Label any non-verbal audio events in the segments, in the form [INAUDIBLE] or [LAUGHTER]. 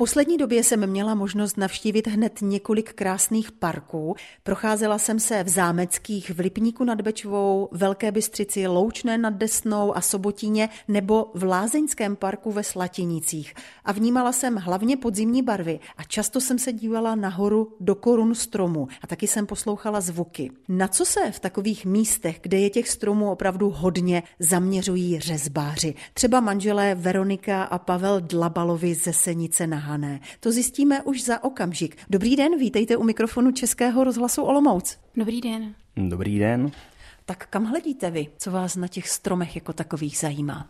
poslední době jsem měla možnost navštívit hned několik krásných parků. Procházela jsem se v Zámeckých, v Lipníku nad Bečvou, Velké Bystřici, Loučné nad Desnou a Sobotíně nebo v Lázeňském parku ve Slatinicích. A vnímala jsem hlavně podzimní barvy a často jsem se dívala nahoru do korun stromu a taky jsem poslouchala zvuky. Na co se v takových místech, kde je těch stromů opravdu hodně, zaměřují řezbáři? Třeba manželé Veronika a Pavel Dlabalovi ze Senice na Hané. To zjistíme už za okamžik. Dobrý den, vítejte u mikrofonu Českého rozhlasu Olomouc. Dobrý den. Dobrý den. Tak kam hledíte vy? Co vás na těch stromech jako takových zajímá?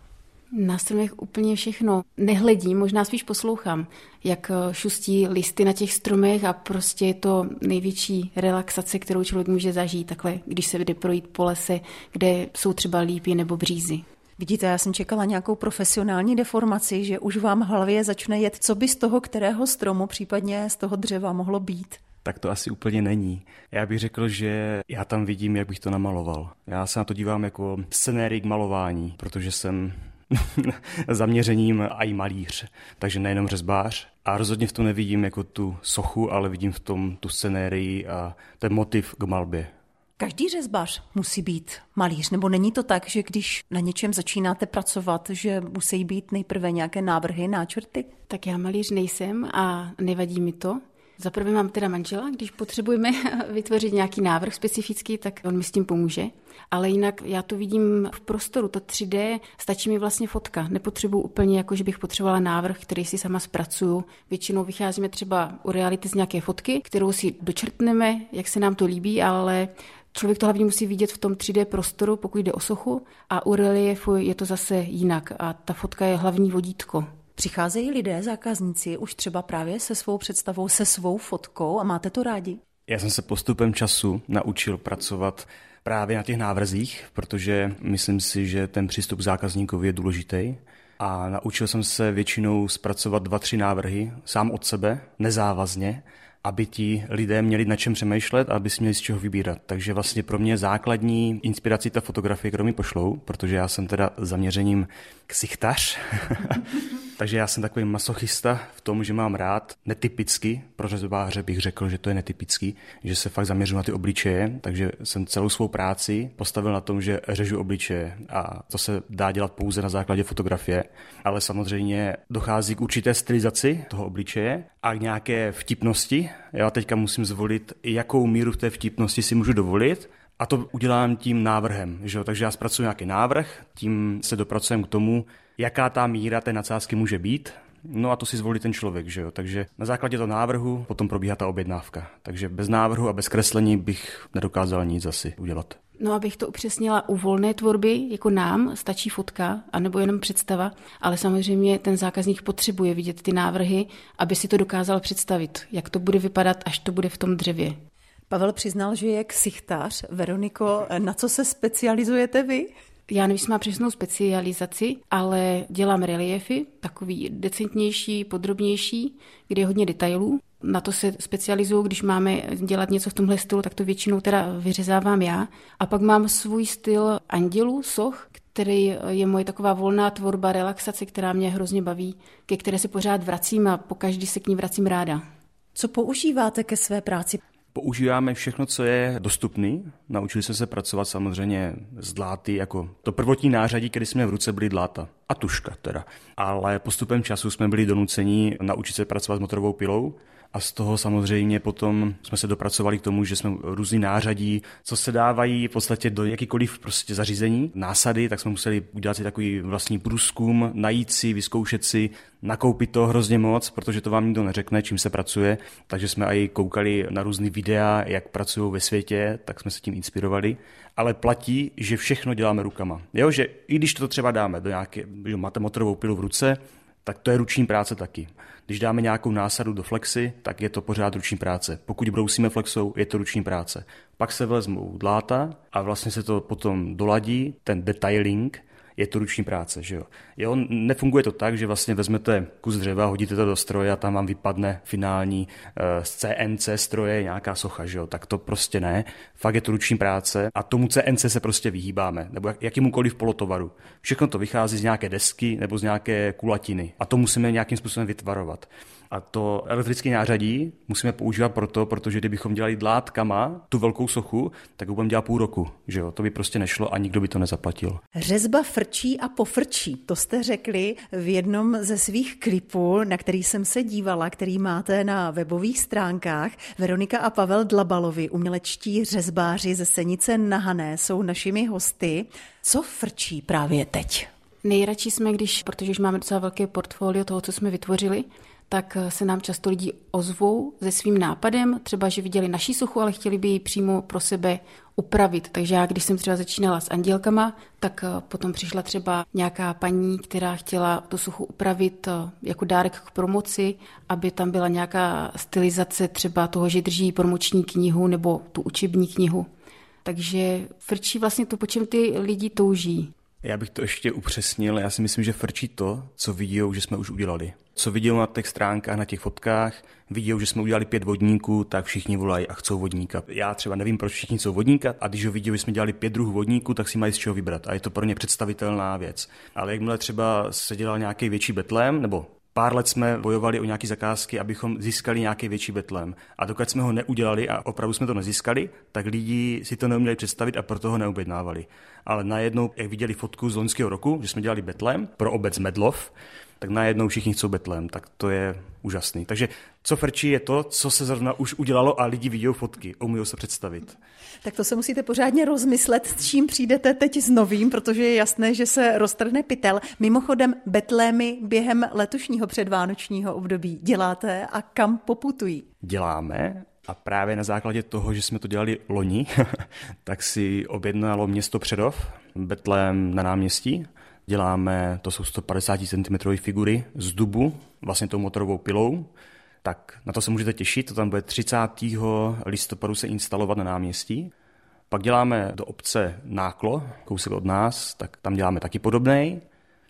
Na stromech úplně všechno. Nehledím, možná spíš poslouchám, jak eh, šustí listy na těch stromech a prostě je to největší relaxace, kterou člověk může zažít takhle, když se jde projít po lese, kde jsou třeba lípy nebo břízy. Vidíte, já jsem čekala nějakou profesionální deformaci, že už vám hlavě začne jet, co by z toho kterého stromu, případně z toho dřeva mohlo být. Tak to asi úplně není. Já bych řekl, že já tam vidím, jak bych to namaloval. Já se na to dívám jako scenérii k malování, protože jsem [LAUGHS] zaměřením a i malíř, takže nejenom řezbář. A rozhodně v tom nevidím jako tu sochu, ale vidím v tom tu scenérii a ten motiv k malbě. Každý řezbař musí být malíř, nebo není to tak, že když na něčem začínáte pracovat, že musí být nejprve nějaké návrhy, náčrty? Tak já malíř nejsem a nevadí mi to. Za prvé mám teda manžela, když potřebujeme [LAUGHS] vytvořit nějaký návrh specifický, tak on mi s tím pomůže. Ale jinak já to vidím v prostoru, to 3D, stačí mi vlastně fotka. Nepotřebuji úplně jako, že bych potřebovala návrh, který si sama zpracuju. Většinou vycházíme třeba u reality z nějaké fotky, kterou si dočrtneme, jak se nám to líbí, ale Člověk to hlavně musí vidět v tom 3D prostoru, pokud jde o sochu, a u reliefu je to zase jinak a ta fotka je hlavní vodítko. Přicházejí lidé, zákazníci, už třeba právě se svou představou, se svou fotkou a máte to rádi? Já jsem se postupem času naučil pracovat právě na těch návrzích, protože myslím si, že ten přístup zákazníkovi je důležitý. A naučil jsem se většinou zpracovat dva, tři návrhy sám od sebe, nezávazně, aby ti lidé měli na čem přemýšlet a aby si měli z čeho vybírat. Takže vlastně pro mě základní inspirací ta fotografie, kterou mi pošlou, protože já jsem teda zaměřením ksichtař, [LAUGHS] takže já jsem takový masochista v tom, že mám rád netypicky, pro řezbáře bych řekl, že to je netypický, že se fakt zaměřu na ty obličeje, takže jsem celou svou práci postavil na tom, že řežu obličeje a to se dá dělat pouze na základě fotografie, ale samozřejmě dochází k určité stylizaci toho obličeje a k nějaké vtipnosti. Já teďka musím zvolit, jakou míru v té vtipnosti si můžu dovolit a to udělám tím návrhem. Že? Takže já zpracuji nějaký návrh, tím se dopracujeme k tomu, jaká ta míra té nadsázky může být. No a to si zvolí ten člověk, že jo. Takže na základě toho návrhu potom probíhá ta objednávka. Takže bez návrhu a bez kreslení bych nedokázal nic asi udělat. No, abych to upřesnila, u volné tvorby, jako nám, stačí fotka, anebo jenom představa, ale samozřejmě ten zákazník potřebuje vidět ty návrhy, aby si to dokázal představit, jak to bude vypadat, až to bude v tom dřevě. Pavel přiznal, že je ksichtář. Veroniko, na co se specializujete vy? Já nevím, má přesnou specializaci, ale dělám reliefy, takový decentnější, podrobnější, kde je hodně detailů. Na to se specializuju, když máme dělat něco v tomhle stylu, tak to většinou teda vyřezávám já. A pak mám svůj styl andělů, soch, který je moje taková volná tvorba, relaxace, která mě hrozně baví, ke které se pořád vracím a po každý se k ní vracím ráda. Co používáte ke své práci? Používáme všechno, co je dostupné. Naučili jsme se pracovat samozřejmě s dláty, jako to prvotní nářadí, který jsme v ruce, byly dláta. A tuška teda. Ale postupem času jsme byli donuceni naučit se pracovat s motorovou pilou a z toho samozřejmě potom jsme se dopracovali k tomu, že jsme různý nářadí, co se dávají v podstatě do jakýkoliv prostě zařízení, násady, tak jsme museli udělat si takový vlastní průzkum, najít si, vyzkoušet si, nakoupit to hrozně moc, protože to vám nikdo neřekne, čím se pracuje, takže jsme i koukali na různé videa, jak pracují ve světě, tak jsme se tím inspirovali, ale platí, že všechno děláme rukama. Jo, že i když to třeba dáme do nějaké, že máte motorovou pilu v ruce, tak to je ruční práce taky. Když dáme nějakou násadu do flexy, tak je to pořád ruční práce. Pokud brousíme flexou, je to ruční práce. Pak se vezmou dláta a vlastně se to potom doladí, ten detailing, je to ruční práce. Že jo? jo? Nefunguje to tak, že vlastně vezmete kus dřeva, hodíte to do stroje a tam vám vypadne finální uh, z CNC stroje nějaká socha. Že jo? Tak to prostě ne. Fakt je to ruční práce a tomu CNC se prostě vyhýbáme, nebo jak, jakýmukoliv polotovaru. Všechno to vychází z nějaké desky nebo z nějaké kulatiny a to musíme nějakým způsobem vytvarovat. A to elektrické nářadí musíme používat proto, protože kdybychom dělali dlátkama tu velkou sochu, tak ho budeme dělat půl roku. Že jo? To by prostě nešlo a nikdo by to nezaplatil. Řezba frčí a pofrčí. To jste řekli v jednom ze svých klipů, na který jsem se dívala, který máte na webových stránkách. Veronika a Pavel Dlabalovi, umělečtí řezbáři ze Senice na Hané, jsou našimi hosty. Co frčí právě teď? Nejradši jsme, když, protože už máme docela velké portfolio toho, co jsme vytvořili, tak se nám často lidi ozvou se svým nápadem, třeba, že viděli naší suchu, ale chtěli by ji přímo pro sebe upravit. Takže já, když jsem třeba začínala s andělkama, tak eh, potom přišla třeba nějaká paní, která chtěla tu suchu upravit eh, jako dárek k promoci, aby tam byla nějaká stylizace třeba toho, že drží promoční knihu nebo tu učební knihu. Takže frčí vlastně to, po čem ty lidi touží. Já bych to ještě upřesnil. Já si myslím, že frčí to, co vidí, že jsme už udělali. Co vidí na těch stránkách, na těch fotkách, vidí, že jsme udělali pět vodníků, tak všichni volají a chcou vodníka. Já třeba nevím, proč všichni chcou vodníka, a když ho vidí, že jsme dělali pět druhů vodníků, tak si mají z čeho vybrat. A je to pro ně představitelná věc. Ale jakmile třeba se dělal nějaký větší betlém, nebo Pár let jsme bojovali o nějaké zakázky, abychom získali nějaký větší betlem. A dokud jsme ho neudělali a opravdu jsme to nezískali, tak lidi si to neuměli představit a proto ho neobjednávali. Ale najednou, jak viděli fotku z loňského roku, že jsme dělali betlem pro obec Medlov, tak najednou všichni chcou betlem, tak to je úžasný. Takže co frčí je to, co se zrovna už udělalo a lidi vidí fotky, umí se představit. Tak to se musíte pořádně rozmyslet, s čím přijdete teď s novým, protože je jasné, že se roztrhne pytel. Mimochodem, betlémy během letošního předvánočního období děláte a kam poputují? Děláme a právě na základě toho, že jsme to dělali loni, [LAUGHS] tak si objednalo město Předov, Betlém na náměstí. Děláme, to jsou 150 cm figury z dubu, vlastně tou motorovou pilou. Tak na to se můžete těšit, to tam bude 30. listopadu se instalovat na náměstí. Pak děláme do obce Náklo, kousek od nás, tak tam děláme taky podobný.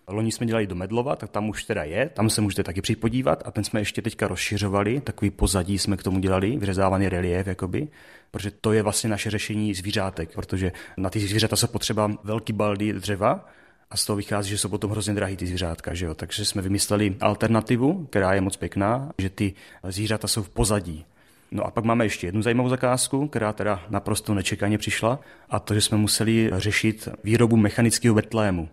Loni jsme dělali do Medlova, tak tam už teda je, tam se můžete taky připodívat a ten jsme ještě teďka rozšiřovali, takový pozadí jsme k tomu dělali, vyřezávaný relief jakoby, protože to je vlastně naše řešení zvířátek, protože na ty zvířata se potřeba velký baldy dřeva, a z toho vychází, že jsou potom hrozně drahý ty zvířátka, že jo? Takže jsme vymysleli alternativu, která je moc pěkná, že ty zvířata jsou v pozadí. No a pak máme ještě jednu zajímavou zakázku, která teda naprosto nečekaně přišla, a to, že jsme museli řešit výrobu mechanického betlému.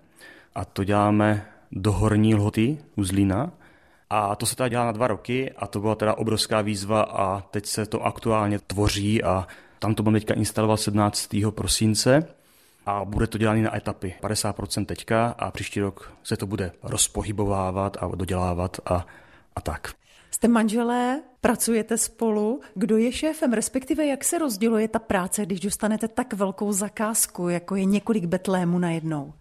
A to děláme do Horní Lhoty u Zlína. A to se teda dělá na dva roky a to byla teda obrovská výzva a teď se to aktuálně tvoří a tam to budeme teďka instalovat 17. prosince a bude to dělané na etapy. 50% teďka a příští rok se to bude rozpohybovávat a dodělávat a, a tak. Jste manželé, pracujete spolu. Kdo je šéfem, respektive jak se rozděluje ta práce, když dostanete tak velkou zakázku, jako je několik betlémů najednou?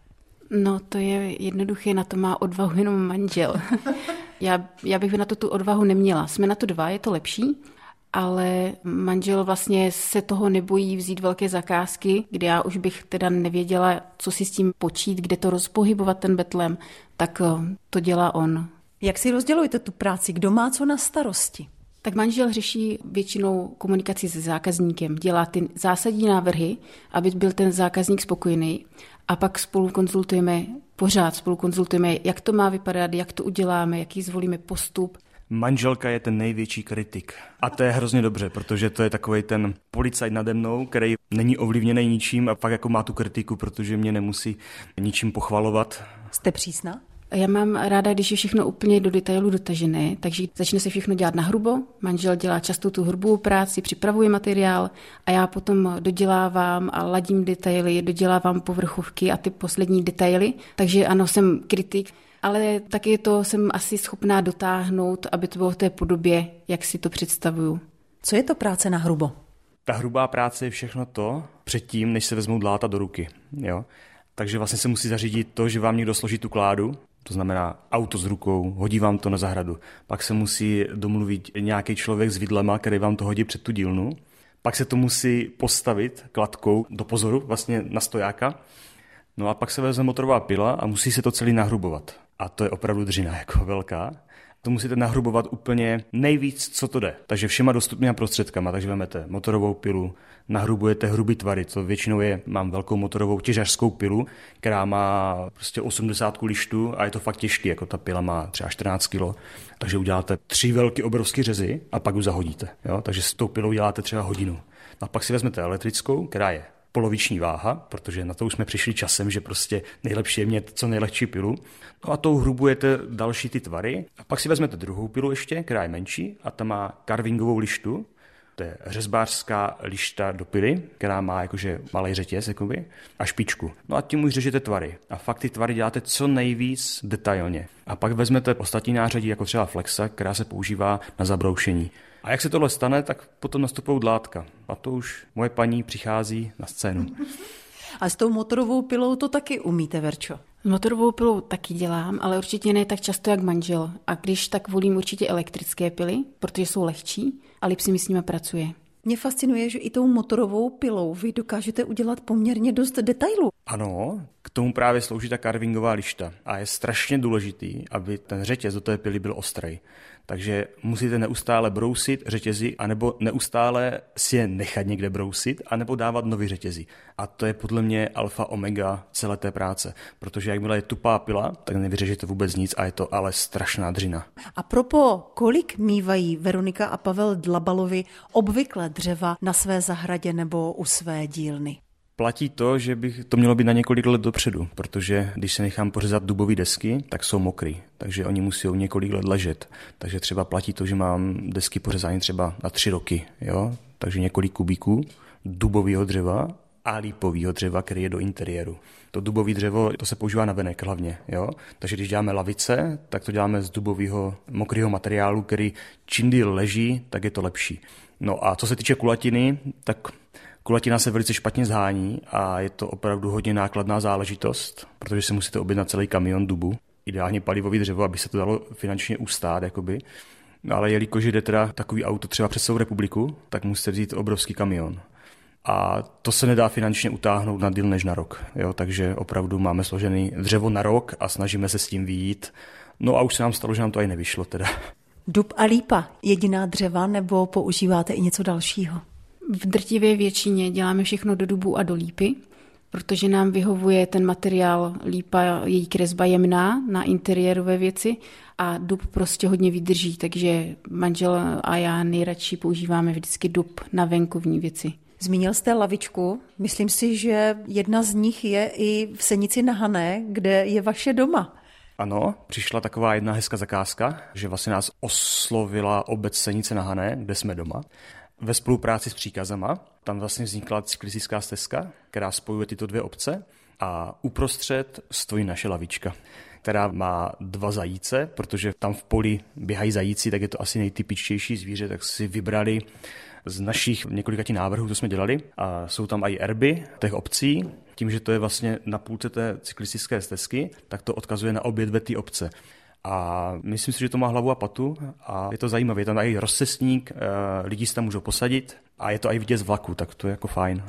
No, to je jednoduché, na to má odvahu jenom manžel. [LAUGHS] já, já bych na to tu odvahu neměla. Jsme na to dva, je to lepší, ale manžel vlastně se toho nebojí vzít velké zakázky, kde já už bych teda nevěděla, co si s tím počít, kde to rozpohybovat ten betlem, tak eh, to dělá on. Jak si rozdělujete tu práci? Kdo má co na starosti? Tak manžel řeší většinou komunikaci se zákazníkem, dělá ty zásadní návrhy, aby byl ten zákazník spokojený a pak spolu konzultujeme, pořád spolu konzultujeme, jak to má vypadat, jak to uděláme, jaký zvolíme postup. Manželka je ten největší kritik. A to je hrozně dobře, protože to je takový ten policajt nade mnou, který není ovlivněný ničím a pak jako má tu kritiku, protože mě nemusí ničím pochvalovat. Jste přísná? Já mám ráda, když je všechno úplně do detailu dotažené, takže začne se všechno dělat na hrubo. Manžel dělá často tu hrubou práci, připravuje materiál a já potom dodělávám a ladím detaily, dodělávám povrchovky a ty poslední detaily. Takže ano, jsem kritik, ale taky to jsem asi schopná dotáhnout, aby to bylo v té podobě, jak si to představuju. Co je to práce na hrubo? Ta hrubá práce je všechno to předtím, než se vezmou dláta do ruky. Jo? Takže vlastně se musí zařídit to, že vám někdo složí tu kládu, to znamená auto s rukou, hodí vám to na zahradu. Pak se musí domluvit nějaký člověk s vidlema, který vám to hodí před tu dílnu. Pak se to musí postavit kladkou do pozoru, vlastně na stojáka. No a pak se vezme motorová pila a musí se to celý nahrubovat. A to je opravdu dřina [LAUGHS] jako velká to musíte nahrubovat úplně nejvíc, co to jde. Takže všema dostupnými prostředkama. Takže vezmete motorovou pilu, nahrubujete hrubý tvary, co většinou je, mám velkou motorovou těžařskou pilu, která má prostě 80 lištu a je to fakt těžký, jako ta pila má třeba 14 kg. Takže uděláte tři velké obrovské řezy a pak už zahodíte. Jo? Takže s tou pilou děláte třeba hodinu. A pak si vezmete elektrickou, která je poloviční váha, protože na to už jsme přišli časem, že prostě nejlepší je mít co nejlehčí pilu. No a tou hrubujete další ty tvary. A pak si vezmete druhou pilu ještě, která je menší a ta má carvingovou lištu, to je řezbářská lišta do pily, která má jakože malý řetěz jakoby, a špičku. No a tím už řežete tvary. A fakt ty tvary děláte co nejvíc detailně. A pak vezmete ostatní nářadí, jako třeba flexa, která se používá na zabroušení. A jak se tohle stane, tak potom nastupují dlátka. A to už moje paní přichází na scénu. [LAUGHS] A s tou motorovou pilou to taky umíte, Verčo? Motorovou pilou taky dělám, ale určitě ne tak často jak manžel. A když tak volím určitě elektrické pily, protože jsou lehčí a líp si mi s nimi pracuje. Mě fascinuje, že i tou motorovou pilou vy dokážete udělat poměrně dost detailů. Ano, k tomu právě slouží ta carvingová lišta. A je strašně důležitý, aby ten řetěz do té pily byl ostrý. Takže musíte neustále brousit řetězy, anebo neustále si je nechat někde brousit, anebo dávat nový řetězy. A to je podle mě alfa omega celé té práce, protože jakmile je tupá pila, tak nevyřežete vůbec nic a je to ale strašná dřina. A propo, kolik mývají Veronika a Pavel Dlabalovi obvykle dřeva na své zahradě nebo u své dílny? Platí to, že bych to mělo být na několik let dopředu, protože když se nechám pořezat dubové desky, tak jsou mokrý, takže oni musí několik let ležet. Takže třeba platí to, že mám desky pořezání třeba na tři roky, jo? takže několik kubíků dubového dřeva a lípového dřeva, který je do interiéru. To dubové dřevo, to se používá na venek hlavně, jo? takže když děláme lavice, tak to děláme z dubového mokrého materiálu, který díl leží, tak je to lepší. No a co se týče kulatiny, tak Kulatina se velice špatně zhání a je to opravdu hodně nákladná záležitost, protože se musíte objednat celý kamion dubu, ideálně palivový dřevo, aby se to dalo finančně ustát, jakoby. Ale jelikož jde teda takový auto třeba přes celou republiku, tak musíte vzít obrovský kamion. A to se nedá finančně utáhnout na díl než na rok. Jo? Takže opravdu máme složený dřevo na rok a snažíme se s tím vyjít. No a už se nám stalo, že nám to i nevyšlo teda. Dub a lípa, jediná dřeva, nebo používáte i něco dalšího? V drtivé většině děláme všechno do dubu a do lípy, protože nám vyhovuje ten materiál lípa, její kresba jemná na interiérové věci a dub prostě hodně vydrží, takže manžel a já nejradši používáme vždycky dub na venkovní věci. Zmínil jste lavičku. Myslím si, že jedna z nich je i v Senici na Hané, kde je vaše doma. Ano, přišla taková jedna hezká zakázka, že vlastně nás oslovila obec Senice na Hané, kde jsme doma ve spolupráci s příkazama. Tam vlastně vznikla cyklistická stezka, která spojuje tyto dvě obce a uprostřed stojí naše lavička která má dva zajíce, protože tam v poli běhají zajíci, tak je to asi nejtypičtější zvíře, tak si vybrali z našich několika návrhů, co jsme dělali. A jsou tam i erby těch obcí. Tím, že to je vlastně na půlce té cyklistické stezky, tak to odkazuje na obě dvě ty obce. A myslím si, že to má hlavu a patu a je to zajímavé. Je tam i rozcestník, eh, lidi se tam můžou posadit a je to i vidět z vlaku, tak to je jako fajn.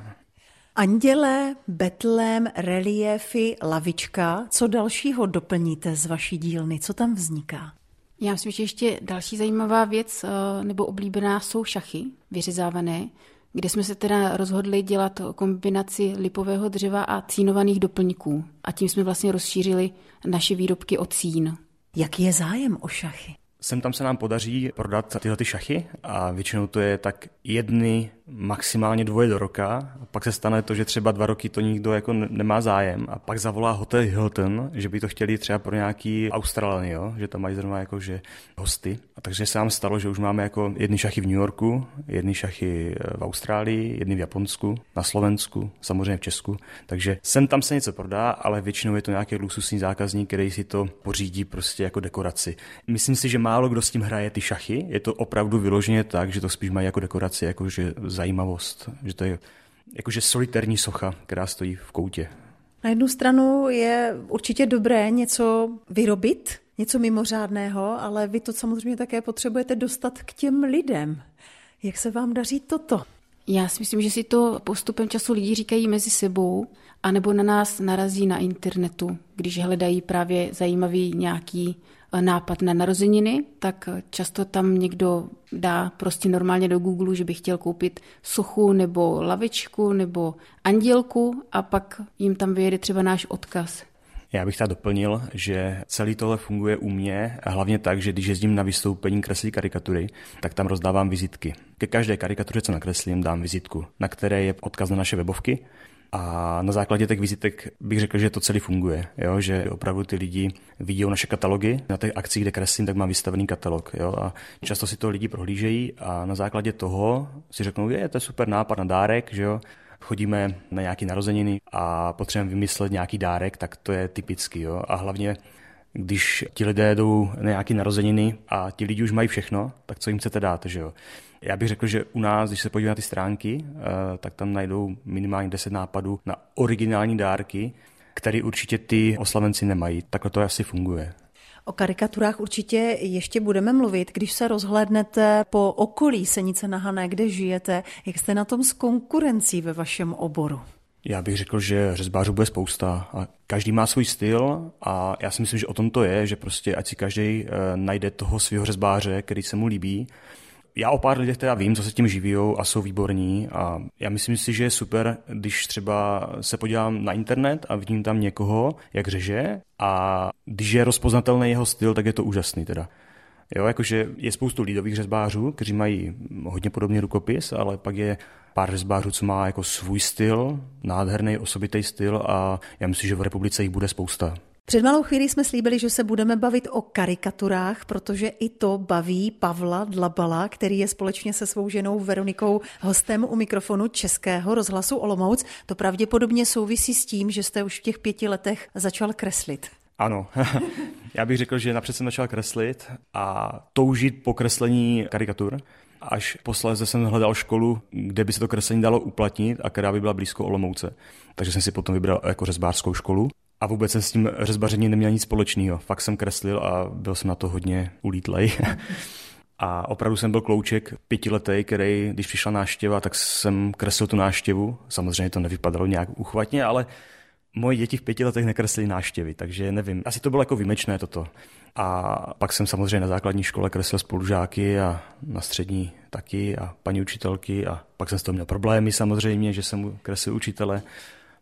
Anděle, betlém, reliefy, lavička. Co dalšího doplníte z vaší dílny? Co tam vzniká? Já myslím, že ještě další zajímavá věc eh, nebo oblíbená jsou šachy vyřezávané, kde jsme se teda rozhodli dělat kombinaci lipového dřeva a cínovaných doplňků. A tím jsme vlastně rozšířili naše výrobky o cín. Jaký je zájem o šachy? Sem tam se nám podaří prodat tyhle ty šachy a většinou to je tak jedny maximálně dvoje do roka. A pak se stane to, že třeba dva roky to nikdo jako nemá zájem a pak zavolá hotel Hilton, že by to chtěli třeba pro nějaký Australany, jo? že tam mají zrovna jako že hosty. A takže se nám stalo, že už máme jako jedny šachy v New Yorku, jedny šachy v Austrálii, jedny v Japonsku, na Slovensku, samozřejmě v Česku. Takže sem tam se něco prodá, ale většinou je to nějaký luxusní zákazník, který si to pořídí prostě jako dekoraci. Myslím si, že málo kdo s tím hraje ty šachy, je to opravdu vyloženě tak, že to spíš mají jako dekoraci, jako že zajímavost, že to je jakože solitérní socha, která stojí v koutě. Na jednu stranu je určitě dobré něco vyrobit, něco mimořádného, ale vy to samozřejmě také potřebujete dostat k těm lidem. Jak se vám daří toto? Já si myslím, že si to postupem času lidi říkají mezi sebou, anebo na nás narazí na internetu, když hledají právě zajímavý nějaký eh, nápad na narozeniny, tak často tam někdo dá prostě normálně do Google, že by chtěl koupit sochu nebo lavičku nebo andělku a pak jim tam vyjede třeba náš odkaz. Já bych tady doplnil, že celý tohle funguje u mě a hlavně tak, že když jezdím na vystoupení kreslí karikatury, tak tam rozdávám vizitky. Ke každé karikatuře, co nakreslím, dám vizitku, na které je odkaz na naše webovky a na základě těch vizitek bych řekl, že to celý funguje, jo? že opravdu ty lidi vidí naše katalogy. Na těch akcích, kde kreslím, tak mám vystavený katalog. Jo? A často si to lidi prohlížejí a na základě toho si řeknou, je, to je super nápad na dárek, že jo? Chodíme na nějaké narozeniny a potřebujeme vymyslet nějaký dárek, tak to je typický. Jo? A hlavně když ti lidé jdou na nějaké narozeniny a ti lidi už mají všechno, tak co jim chcete dát, že jo? Já bych řekl, že u nás, když se podíváme na ty stránky, eh, tak tam najdou minimálně 10 nápadů na originální dárky, které určitě ty oslavenci nemají. Takhle to asi funguje. O karikaturách určitě ještě budeme mluvit, když se rozhlédnete po okolí Senice na Hané, kde žijete. Jak jste na tom s konkurencí ve vašem oboru? Já bych řekl, že řezbářů bude spousta a každý má svůj styl a já si myslím, že o tom to je, že prostě ať si každý eh, najde toho svého řezbáře, který se mu líbí já o pár lidech teda vím, co se tím živí a jsou výborní a já myslím si, že je super, když třeba se podívám na internet a vidím tam někoho, jak řeže a když je rozpoznatelný jeho styl, tak je to úžasný teda. Jo, jakože je spoustu lidových řezbářů, kteří mají hodně podobný rukopis, ale pak je pár řezbářů, co má jako svůj styl, nádherný osobitý styl a já myslím, že v republice jich bude spousta. Před malou chvílí jsme slíbili, že se budeme bavit o karikaturách, protože i to baví Pavla Dlabala, který je společně se svou ženou Veronikou hostem u mikrofonu Českého rozhlasu Olomouc. To pravděpodobně souvisí s tím, že jste už v těch pěti letech začal kreslit. Ano, [LAUGHS] já bych řekl, že napřed jsem začal kreslit a toužit po kreslení karikatur. Až posléze jsem hledal školu, kde by se to kreslení dalo uplatnit a která by byla blízko Olomouce. Takže jsem si potom vybral jako řezbářskou školu. A vůbec jsem s tím řezbařením neměl nic společného. Fakt jsem kreslil a byl jsem na to hodně ulítlej. [LAUGHS] A opravdu jsem byl klouček pětiletý, který, když přišla náštěva, tak jsem kreslil tu náštěvu. Samozřejmě to nevypadalo nějak uchvatně, ale moje děti v pěti letech nekreslili náštěvy, takže nevím. Asi to bylo jako výjimečné toto. A pak jsem samozřejmě na základní škole kreslil spolužáky a na střední taky a paní učitelky a pak jsem s toho měl problémy samozřejmě, že jsem kreslil učitele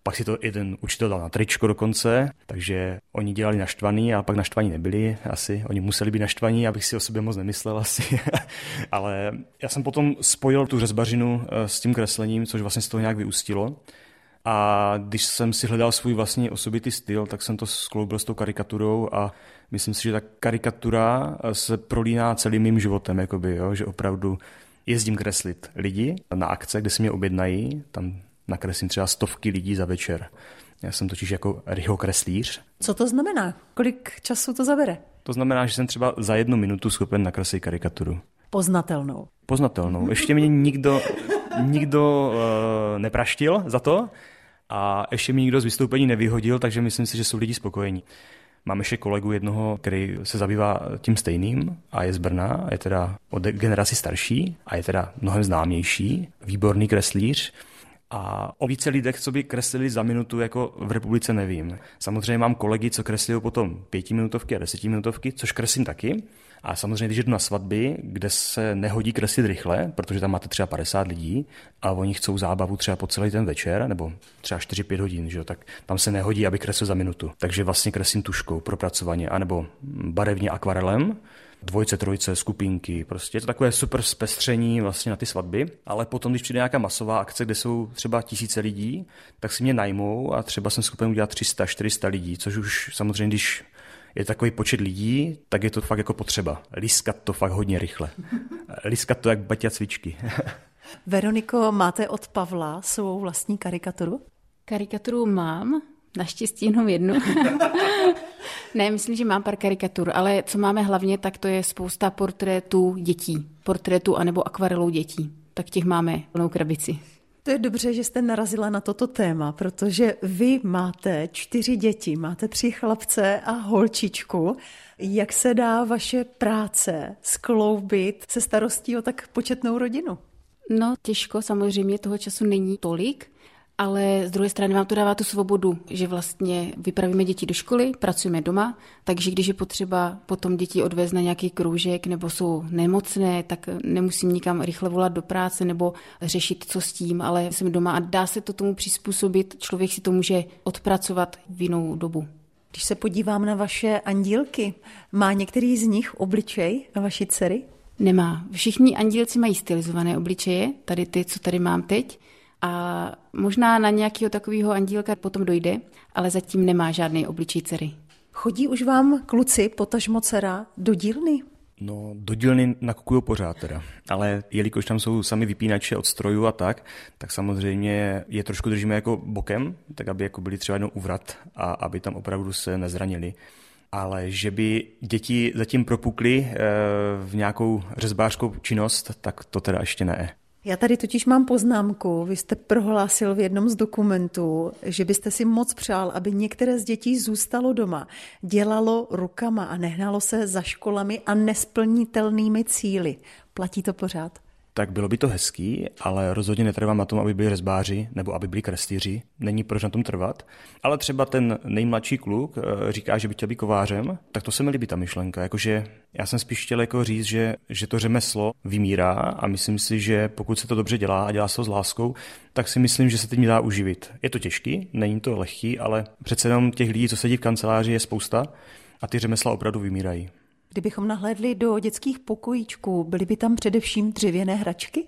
pak si to jeden učitel dal na tričko dokonce, takže oni dělali naštvaný a pak naštvaní nebyli asi. Oni museli být naštvaní, abych si o sobě moc nemyslel asi. [LAUGHS] Ale já jsem potom spojil tu řezbařinu eh, s tím kreslením, což vlastně z toho nějak vyústilo. A když jsem si hledal svůj vlastní osobitý styl, tak jsem to skloubil s tou karikaturou a myslím si, že ta karikatura eh, se prolíná celým mým životem, jakoby, jo? že opravdu jezdím kreslit lidi na akce, kde si mě objednají, tam nakreslím třeba stovky lidí za večer. Já jsem totiž jako rychokreslíř. Co to znamená? Kolik času to zabere? To znamená, že jsem třeba za jednu minutu schopen nakreslit karikaturu. Poznatelnou. Poznatelnou. Ještě mě nikdo, nikdo uh, nepraštil za to a ještě mi nikdo z vystoupení nevyhodil, takže myslím si, že jsou lidi spokojení. Mám ještě kolegu jednoho, který se zabývá tím stejným a je z Brna, je teda od generaci starší a je teda mnohem známější, výborný kreslíř. A o více lidech, co by kreslili za minutu, jako v republice nevím. Samozřejmě mám kolegy, co kreslí potom pětiminutovky a desetiminutovky, což kreslím taky. A samozřejmě, když jdu na svatby, kde se nehodí kreslit rychle, protože tam máte třeba 50 lidí a oni chcou zábavu třeba po celý ten večer, nebo třeba 4-5 hodin, že jo, tak tam se nehodí, aby kreslil za minutu. Takže vlastně kreslím tuškou propracovaně, anebo barevně akvarelem, dvojce, trojce, skupinky, prostě je to takové super zpestření vlastně na ty svatby, ale potom, když přijde nějaká masová akce, kde jsou třeba tisíce lidí, tak si mě najmou a třeba jsem schopen udělat 300, 400 lidí, což už samozřejmě, když je takový počet lidí, tak je to fakt jako potřeba. Lískat to fakt hodně rychle. [LAUGHS] Lískat to jak baťa cvičky. [LAUGHS] Veroniko, máte od Pavla svou vlastní karikaturu? Karikaturu mám, Naštěstí jenom jednu. [LAUGHS] ne, myslím, že mám pár karikatur, ale co máme hlavně, tak to je spousta portrétů dětí. Portrétů anebo akvarelou dětí. Tak těch máme plnou krabici. To je dobře, že jste narazila na toto téma, protože vy máte čtyři děti, máte tři chlapce a holčičku. Jak se dá vaše práce skloubit se starostí o tak početnou rodinu? No, těžko, samozřejmě toho času není tolik, ale z druhé strany vám to dává tu svobodu, že vlastně vypravíme děti do školy, pracujeme doma, takže když je potřeba potom děti odvést na nějaký kroužek nebo jsou nemocné, tak nemusím nikam rychle volat do práce nebo řešit, co s tím, ale jsem doma a dá se to tomu přizpůsobit, člověk si to může odpracovat v jinou dobu. Když se podívám na vaše andílky, má některý z nich obličej na vaši dcery? Nemá. Všichni andílci mají stylizované obličeje, tady ty, co tady mám teď. A možná na nějakého takového andílka potom dojde, ale zatím nemá žádný obličej dcery. Chodí už vám kluci, potažmo dcera, do dílny? No, do dílny nakukují pořád teda, ale jelikož tam jsou sami vypínače od strojů a tak, tak samozřejmě je trošku držíme jako bokem, tak aby jako byli třeba jenom uvrat a aby tam opravdu se nezranili. Ale že by děti zatím propukly eh, v nějakou řezbářskou činnost, tak to teda ještě ne. Já tady totiž mám poznámku. Vy jste prohlásil v jednom z dokumentů, že byste si moc přál, aby některé z dětí zůstalo doma, dělalo rukama a nehnalo se za školami a nesplnitelnými cíly. Platí to pořád? Tak bylo by to hezký, ale rozhodně netrvám na tom, aby byli rezbáři nebo aby byli kreslíři. Není proč na tom trvat. Ale třeba ten nejmladší kluk eh, říká, že by chtěl být kovářem, tak to se mi líbí ta myšlenka. Jakože já jsem spíš chtěl jako říct, že, že to řemeslo vymírá a myslím si, že pokud se to dobře dělá a dělá se to s láskou, tak si myslím, že se teď dá uživit. Je to těžký, není to lehký, ale přece jenom těch lidí, co sedí v kanceláři, je spousta a ty řemesla opravdu vymírají. Kdybychom nahlédli do dětských pokojíčků, byly by tam především dřevěné hračky?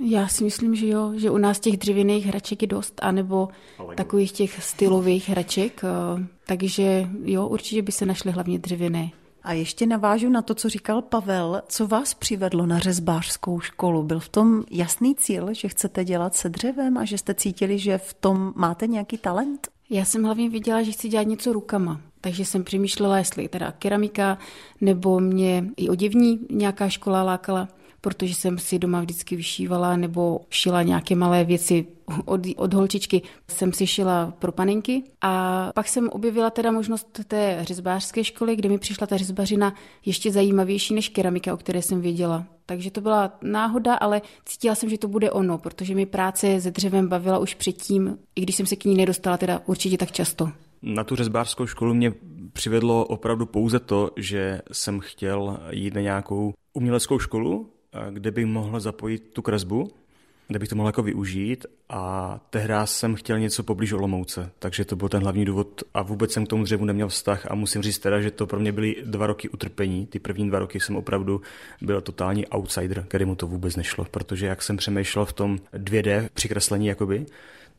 Já si myslím, že jo, že u nás těch dřevěných hraček je dost, anebo takových těch stylových hraček, eh, takže jo, určitě by se našly hlavně dřevěné. A ještě navážu na to, co říkal Pavel. Co vás přivedlo na řezbářskou školu? Byl v tom jasný cíl, že chcete dělat se dřevem a že jste cítili, že v tom máte nějaký talent? Já jsem hlavně viděla, že chci dělat něco rukama. Takže jsem přemýšlela, jestli teda keramika, nebo mě i oděvní nějaká škola lákala, protože jsem si doma vždycky vyšívala nebo šila nějaké malé věci od, od holčičky. Jsem si šila pro panenky a pak jsem objevila teda možnost té řezbářské školy, kde mi přišla ta řezbařina ještě zajímavější než keramika, o které jsem věděla. Takže to byla náhoda, ale cítila jsem, že to bude ono, protože mi práce se dřevem bavila už předtím, i když jsem se k ní nedostala teda určitě tak často. Na tu řezbářskou školu mě přivedlo opravdu pouze to, že jsem chtěl jít na nějakou uměleckou školu, kde bych mohl zapojit tu kresbu, kde bych to mohl jako využít a tehdy jsem chtěl něco poblíž Olomouce, takže to byl ten hlavní důvod a vůbec jsem k tomu dřevu neměl vztah a musím říct teda, že to pro mě byly dva roky utrpení. Ty první dva roky jsem opravdu byl totální outsider, který mu to vůbec nešlo, protože jak jsem přemýšlel v tom 2D přikreslení jakoby,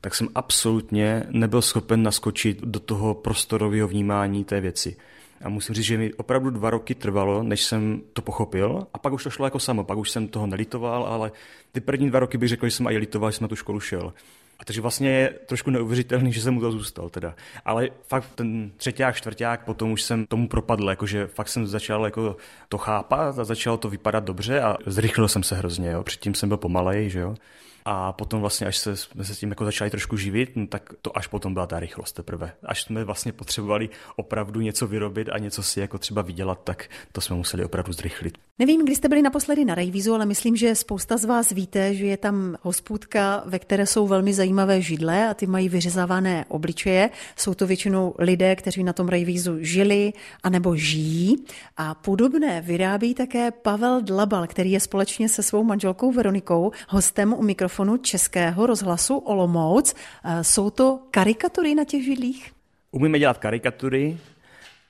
tak jsem absolutně nebyl schopen naskočit do toho prostorového vnímání té věci. A musím říct, že mi opravdu dva roky trvalo, než jsem to pochopil. A pak už to šlo jako samo, pak už jsem toho nelitoval, ale ty první dva roky bych řekl, že jsem aj litoval, že jsem na tu školu šel. A takže vlastně je trošku neuvěřitelný, že jsem mu to zůstal teda. Ale fakt ten třetíák, čtvrták, potom už jsem tomu propadl, jakože fakt jsem začal jako to chápat a začalo to vypadat dobře a zrychlil jsem se hrozně, jo. Předtím jsem byl pomalej, že jo. A potom vlastně, až se, jsme se s tím jako začali trošku živit, no, tak to až potom byla ta rychlost teprve. Až jsme vlastně potřebovali opravdu něco vyrobit a něco si jako třeba vydělat, tak to jsme museli opravdu zrychlit. Nevím, kdy jste byli naposledy na Rejvízu, ale myslím, že spousta z vás víte, že je tam hospůdka, ve které jsou velmi zajímavé židle a ty mají vyřezávané obličeje. Jsou to většinou lidé, kteří na tom Rejvízu žili anebo žijí. A podobné vyrábí také Pavel Dlabal, který je společně se svou manželkou Veronikou hostem u mikrofonu Českého rozhlasu Olomouc. E, jsou to karikatury na těch židlích? Umíme dělat karikatury,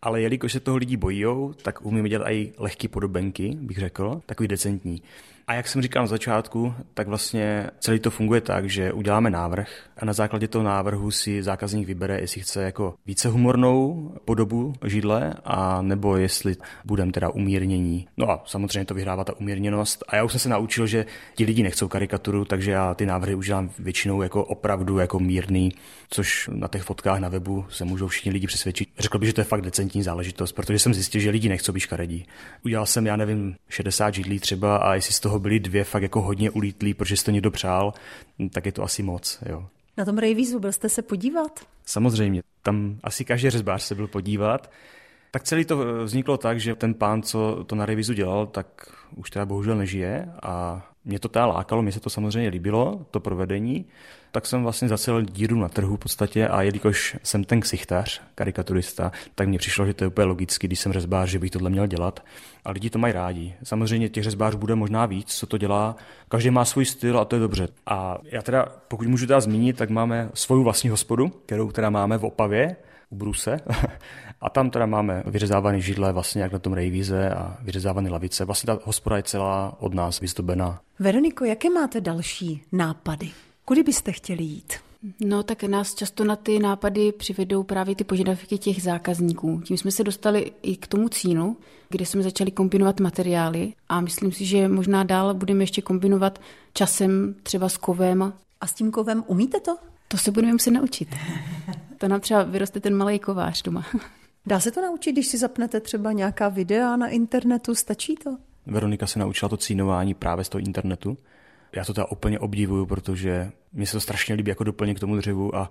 ale jelikož se toho lidi bojí, tak umíme dělat i lehké podobenky, bych řekl, takový decentní. A jak jsem říkal na začátku, tak vlastně celý to funguje tak, že uděláme návrh a na základě toho návrhu si zákazník vybere, jestli chce jako více humornou podobu židle, a nebo jestli budeme teda umírnění. No a samozřejmě to vyhrává ta umírněnost. A já už jsem se naučil, že ti lidi nechcou karikaturu, takže já ty návrhy udělám většinou jako opravdu jako mírný, což na těch fotkách na webu se můžou všichni lidi přesvědčit. Řekl bych, že to je fakt decentní záležitost, protože jsem zjistil, že lidi nechcou být škaredí. Udělal jsem, já nevím, 60 židlí třeba a jestli z toho byly dvě fakt jako hodně ulítlý, protože si to někdo přál, tak je to asi moc, jo. Na tom rejvízu byl jste se podívat? Samozřejmě, tam asi každý řezbář se byl podívat. Tak celý to vzniklo tak, že ten pán, co to na revizu dělal, tak už teda bohužel nežije a Mě to teda lákalo, mě se to samozřejmě líbilo, to provedení, tak jsem vlastně zacel díru na trhu v podstatě a jelikož jsem ten ksichtař, karikaturista, tak mně přišlo, že to je úplně logicky, když jsem řezbář, že bych tohle měl dělat. A lidi to mají rádi. Samozřejmě těch řezbářů bude možná víc, co to dělá. Každý má svůj styl a to je dobře. A já teda, pokud můžu teda zmínit, tak máme svoji vlastní hospodu, kterou teda máme v Opavě, u Bruse. [LAUGHS] A tam teda máme vyřezávané židle, vlastně jak na tom rejvíze a vyřezávané lavice. Vlastně ta hospoda je celá od nás vyzdobená. Veroniko, jaké máte další nápady? Kudy byste chtěli jít? No tak nás často na ty nápady přivedou právě ty požadavky těch zákazníků. Tím jsme se dostali i k tomu cínu, kde jsme začali kombinovat materiály a myslím si, že možná dál budeme ještě kombinovat časem třeba s kovem. A s tím kovem umíte to? To se budeme muset naučit. [LAUGHS] To nám třeba vyroste ten malý kovář doma. [LAUGHS] Dá se to naučit, když si zapnete třeba nějaká videa na internetu, stačí to? Veronika se naučila to cínování právě z toho internetu. Já to teda úplně obdivuju, protože mi se to strašně líbí jako doplněk k tomu dřevu a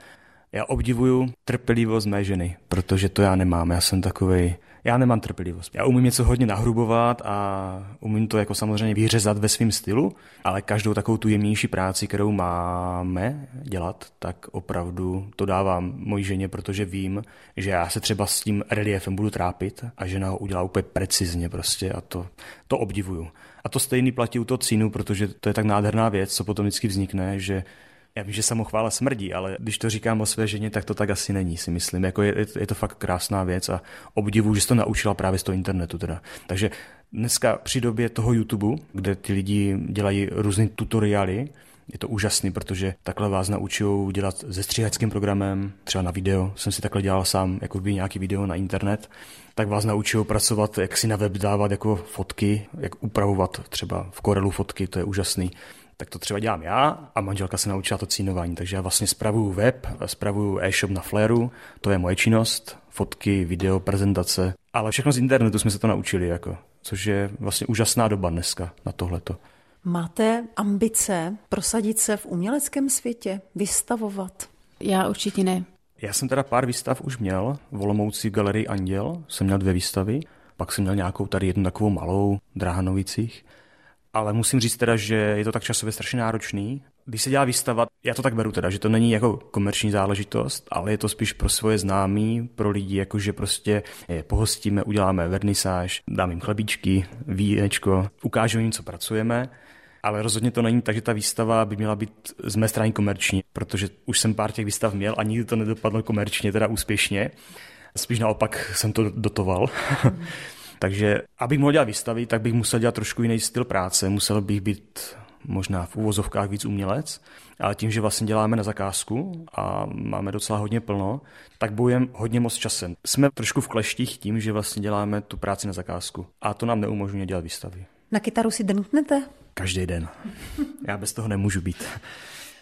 já obdivuju trpělivost mé ženy, protože to já nemám. Já jsem takový já nemám trpělivost. Já umím něco hodně nahrubovat a umím to jako samozřejmě vyřezat ve svém stylu, ale každou takovou tu jemnější práci, kterou máme dělat, tak opravdu to dávám mojí ženě, protože vím, že já se třeba s tím reliefem budu trápit a žena ho udělá úplně precizně prostě a to, to obdivuju. A to stejný platí u toho cínu, protože to je tak nádherná věc, co potom vždycky vznikne, že já vím, že samochvála smrdí, ale když to říkám o své ženě, tak to tak asi není, si myslím. Jako je, je to fakt krásná věc a obdivu, že jsi to naučila právě z toho internetu. Teda. Takže dneska při době toho YouTube, kde ty lidi dělají různé tutoriály, je to úžasný, protože takhle vás naučují dělat se stříhačským programem, třeba na video. Jsem si takhle dělal sám jako by nějaký video na internet. Tak vás naučují pracovat, jak si na web dávat jako fotky, jak upravovat třeba v Corelu fotky, to je úžasný tak to třeba dělám já a manželka se naučila to cínování. Takže já vlastně spravuju web, spravuju e-shop na Flairu, to je moje činnost, fotky, video, prezentace, ale všechno z internetu jsme se to naučili, jako, což je vlastně úžasná doba dneska na tohleto. Máte ambice prosadit se v uměleckém světě, vystavovat? Já určitě ne. Já jsem teda pár výstav už měl, v Olomouci galerii Anděl jsem měl dvě výstavy, pak jsem měl nějakou tady jednu takovou malou, Drahanovicích. Ale musím říct teda, že je to tak časově strašně náročný. Když se dělá výstava, já to tak beru teda, že to není jako komerční záležitost, ale je to spíš pro svoje známí, pro lidi, jakože prostě je pohostíme, uděláme vernisáž, dám jim chlebíčky, vínečko, ukážeme jim, co pracujeme. Ale rozhodně to není tak, že ta výstava by měla být z mé strany komerční, protože už jsem pár těch výstav měl a nikdy to nedopadlo komerčně, teda úspěšně. Spíš naopak jsem to dotoval. [LAUGHS] Takže abych mohl dělat výstavy, tak bych musel dělat trošku jiný styl práce. Musel bych být možná v úvozovkách víc umělec, ale tím, že vlastně děláme na zakázku a máme docela hodně plno, tak bojujeme hodně moc časem. Jsme trošku v kleštích tím, že vlastně děláme tu práci na zakázku a to nám neumožňuje dělat výstavy. Na kytaru si drnknete? Každý den. Já bez toho nemůžu být.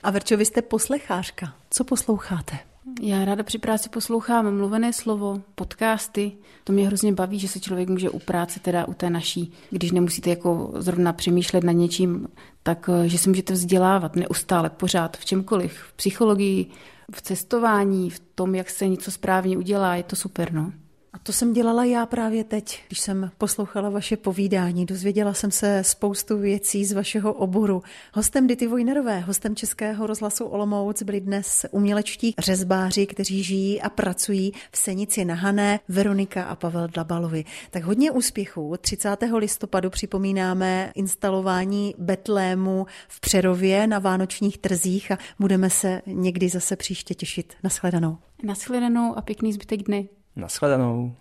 A Verčo, vy jste poslechářka. Co posloucháte? Já ráda při práci poslouchám mluvené slovo, podcasty. To mě hrozně baví, že se člověk může u práce, teda u té naší, když nemusíte jako zrovna přemýšlet nad něčím, tak eh, že se můžete vzdělávat neustále, pořád, v čemkoliv, v psychologii, v cestování, v tom, jak se něco správně udělá, je to super, no. A to jsem dělala já právě teď, když jsem poslouchala vaše povídání. Dozvěděla jsem se spoustu věcí z vašeho oboru. Hostem Dity Vojnerové, hostem Českého rozhlasu Olomouc byli dnes umělečtí řezbáři, kteří žijí a pracují v Senici na Hané, Veronika a Pavel Dlabalovi. Tak hodně úspěchů. 30. listopadu připomínáme instalování Betlému v Přerově na vánočních trzích a budeme se někdy zase příště těšit. Naschledanou. Naschledanou a pěkný zbytek dny. Naschledanou.